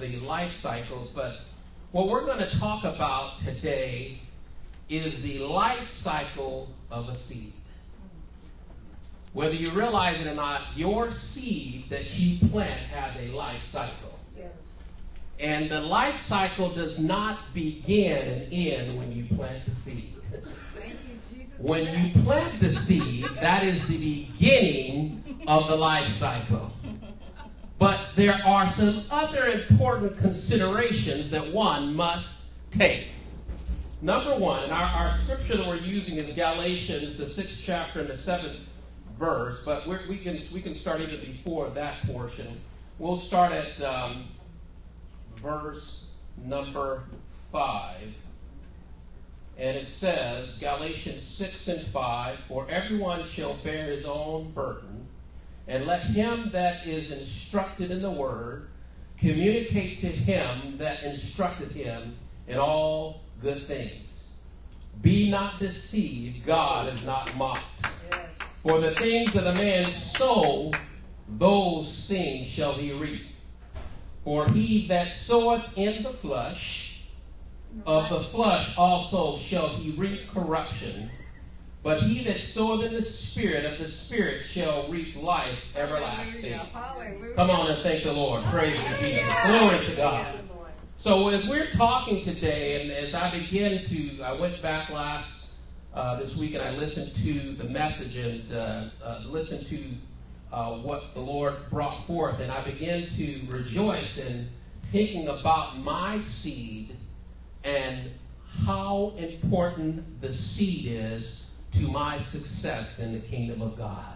the life cycles, but what we're going to talk about today is the life cycle of a seed. Whether you realize it or not, your seed that you plant has a life cycle. Yes. And the life cycle does not begin and end when you plant the seed. Thank you, Jesus. When you plant the seed, that is the beginning of the life cycle. But there are some other important considerations that one must take. Number one, our, our scripture that we're using is Galatians, the sixth chapter and the seventh verse, but we can we can start even before that portion. We'll start at um, verse number five, and it says Galatians six and five: For everyone shall bear his own burden, and let him that is instructed in the word communicate to him that instructed him in all good things. Be not deceived; God is not mocked. For the things that a man sow, those things shall he reap. For he that soweth in the flesh, of the flesh also shall he reap corruption. But he that soweth in the spirit, of the spirit shall reap life everlasting. Hallelujah. Hallelujah. Come on and thank the Lord. Praise you, Jesus. Glory to God. So as we're talking today, and as I begin to, I went back last uh, this week and I listened to the message and uh, uh, listened to uh, what the Lord brought forth, and I began to rejoice in thinking about my seed and how important the seed is to my success in the kingdom of God.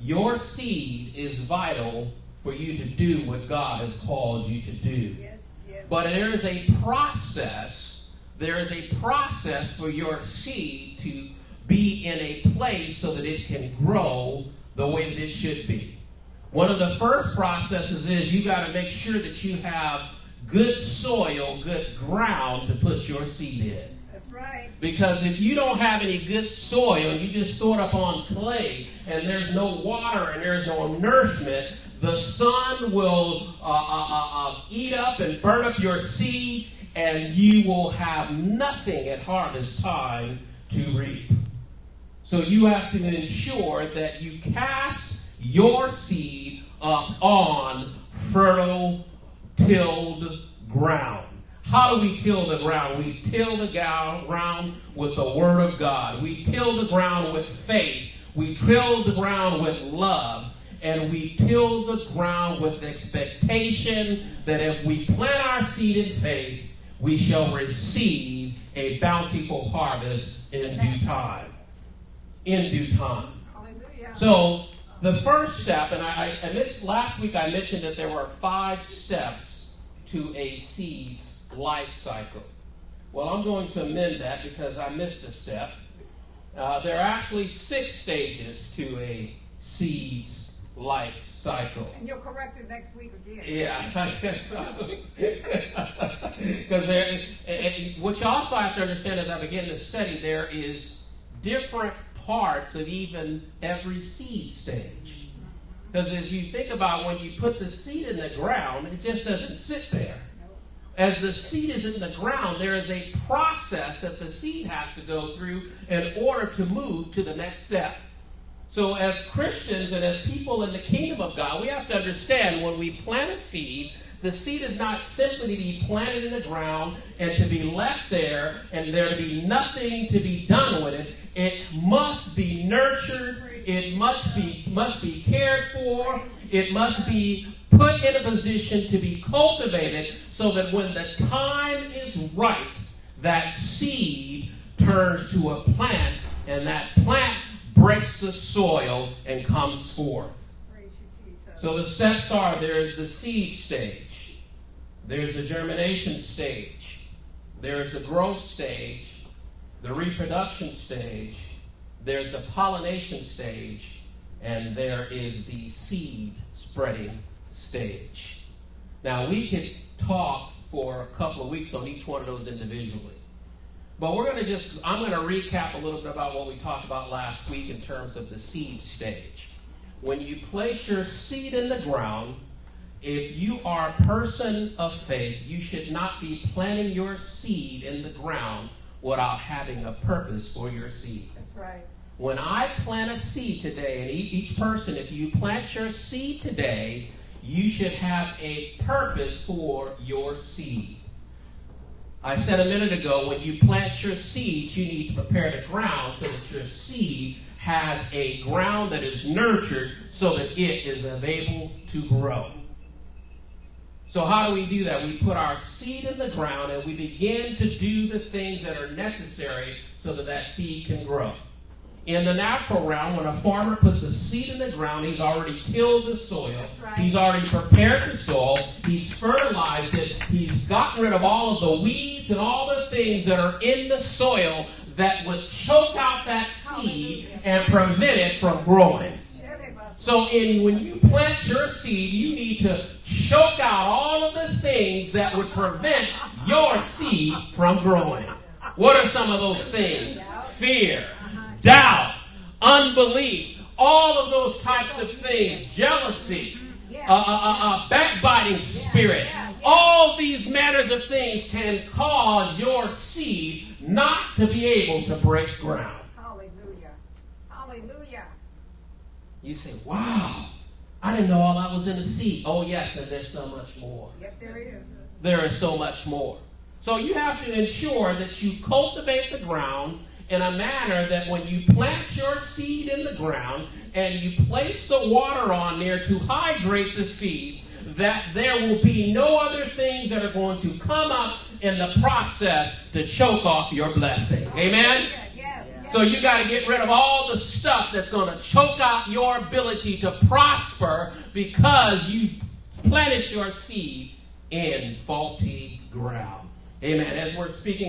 Your seed is vital for you to do what God has called you to do. Yes, yes. But there is a process, there is a process for your seed to be in a place so that it can grow the way that it should be. One of the first processes is you got to make sure that you have good soil, good ground to put your seed in. That's right. Because if you don't have any good soil you just store it up on clay and there's no water and there's no nourishment, the sun will uh, uh, uh, uh, eat up and burn up your seed and you will have nothing at harvest time to reap. So you have to ensure that you cast your seed up on fertile, tilled ground. How do we till the ground? We till the ground with the Word of God. We till the ground with faith. We till the ground with love. And we till the ground with expectation that if we plant our seed in faith, we shall receive a bountiful harvest in due time. In due time. So the first step, and I, I last week, I mentioned that there were five steps to a seed's life cycle. Well, I'm going to amend that because I missed a step. Uh, there are actually six stages to a seed's life cycle. and you'll correct it next week again. Yeah, I guess so. Because there, and- and what you also have to understand as I begin to study, there is different parts of even every seed stage. Because as you think about when you put the seed in the ground, it just doesn't sit there. As the seed is in the ground, there is a process that the seed has to go through in order to move to the next step. So, as Christians and as people in the kingdom of God, we have to understand when we plant a seed, the seed is not simply to be planted in the ground and to be left there and there to be nothing to be done with it. It must be nurtured. It must be must be cared for. It must be put in a position to be cultivated so that when the time is right, that seed turns to a plant and that plant breaks the soil and comes forth. So the steps are there's the seed stage, there's the germination stage, there's the growth stage, the reproduction stage, there's the pollination stage, and there is the seed spreading stage. Now we could talk for a couple of weeks on each one of those individually. But we're going to just, I'm going to recap a little bit about what we talked about last week in terms of the seed stage. When you place your seed in the ground, if you are a person of faith, you should not be planting your seed in the ground without having a purpose for your seed. That's right. When I plant a seed today, and each person, if you plant your seed today, you should have a purpose for your seed. I said a minute ago, when you plant your seeds, you need to prepare the ground so that your seed has a ground that is nurtured so that it is able to grow. So, how do we do that? We put our seed in the ground and we begin to do the things that are necessary so that that seed can grow. In the natural realm, when a farmer puts a seed in the ground, he's already tilled the soil. right. He's already prepared the soil. He's fertilized it. He's gotten rid of all of the weeds and all the things that are in the soil that would choke out that seed and prevent it from growing. So, in when you plant your seed, you need to choke out all of the things that would prevent your seed from growing. What are some of those things? Fear, doubt, unbelief, all of those types of things, jealousy, a uh, uh, uh, backbiting spirit. All these matters of things can cause your seed not to be able to break ground. Hallelujah. Hallelujah. You say, wow, I didn't know all that was in the seed. Oh, yes, and there's so much more. Yep, there is. There is so much more. So you have to ensure that you cultivate the ground in a manner that when you plant your seed in the ground and you place the water on there to hydrate the seed, that there will be no other things that are going to come up in the process to choke off your blessing. Amen? Yes. yes. So you got to get rid of all the stuff that's going to choke out your ability to prosper because you planted your seed in faulty ground. Amen. As we're speaking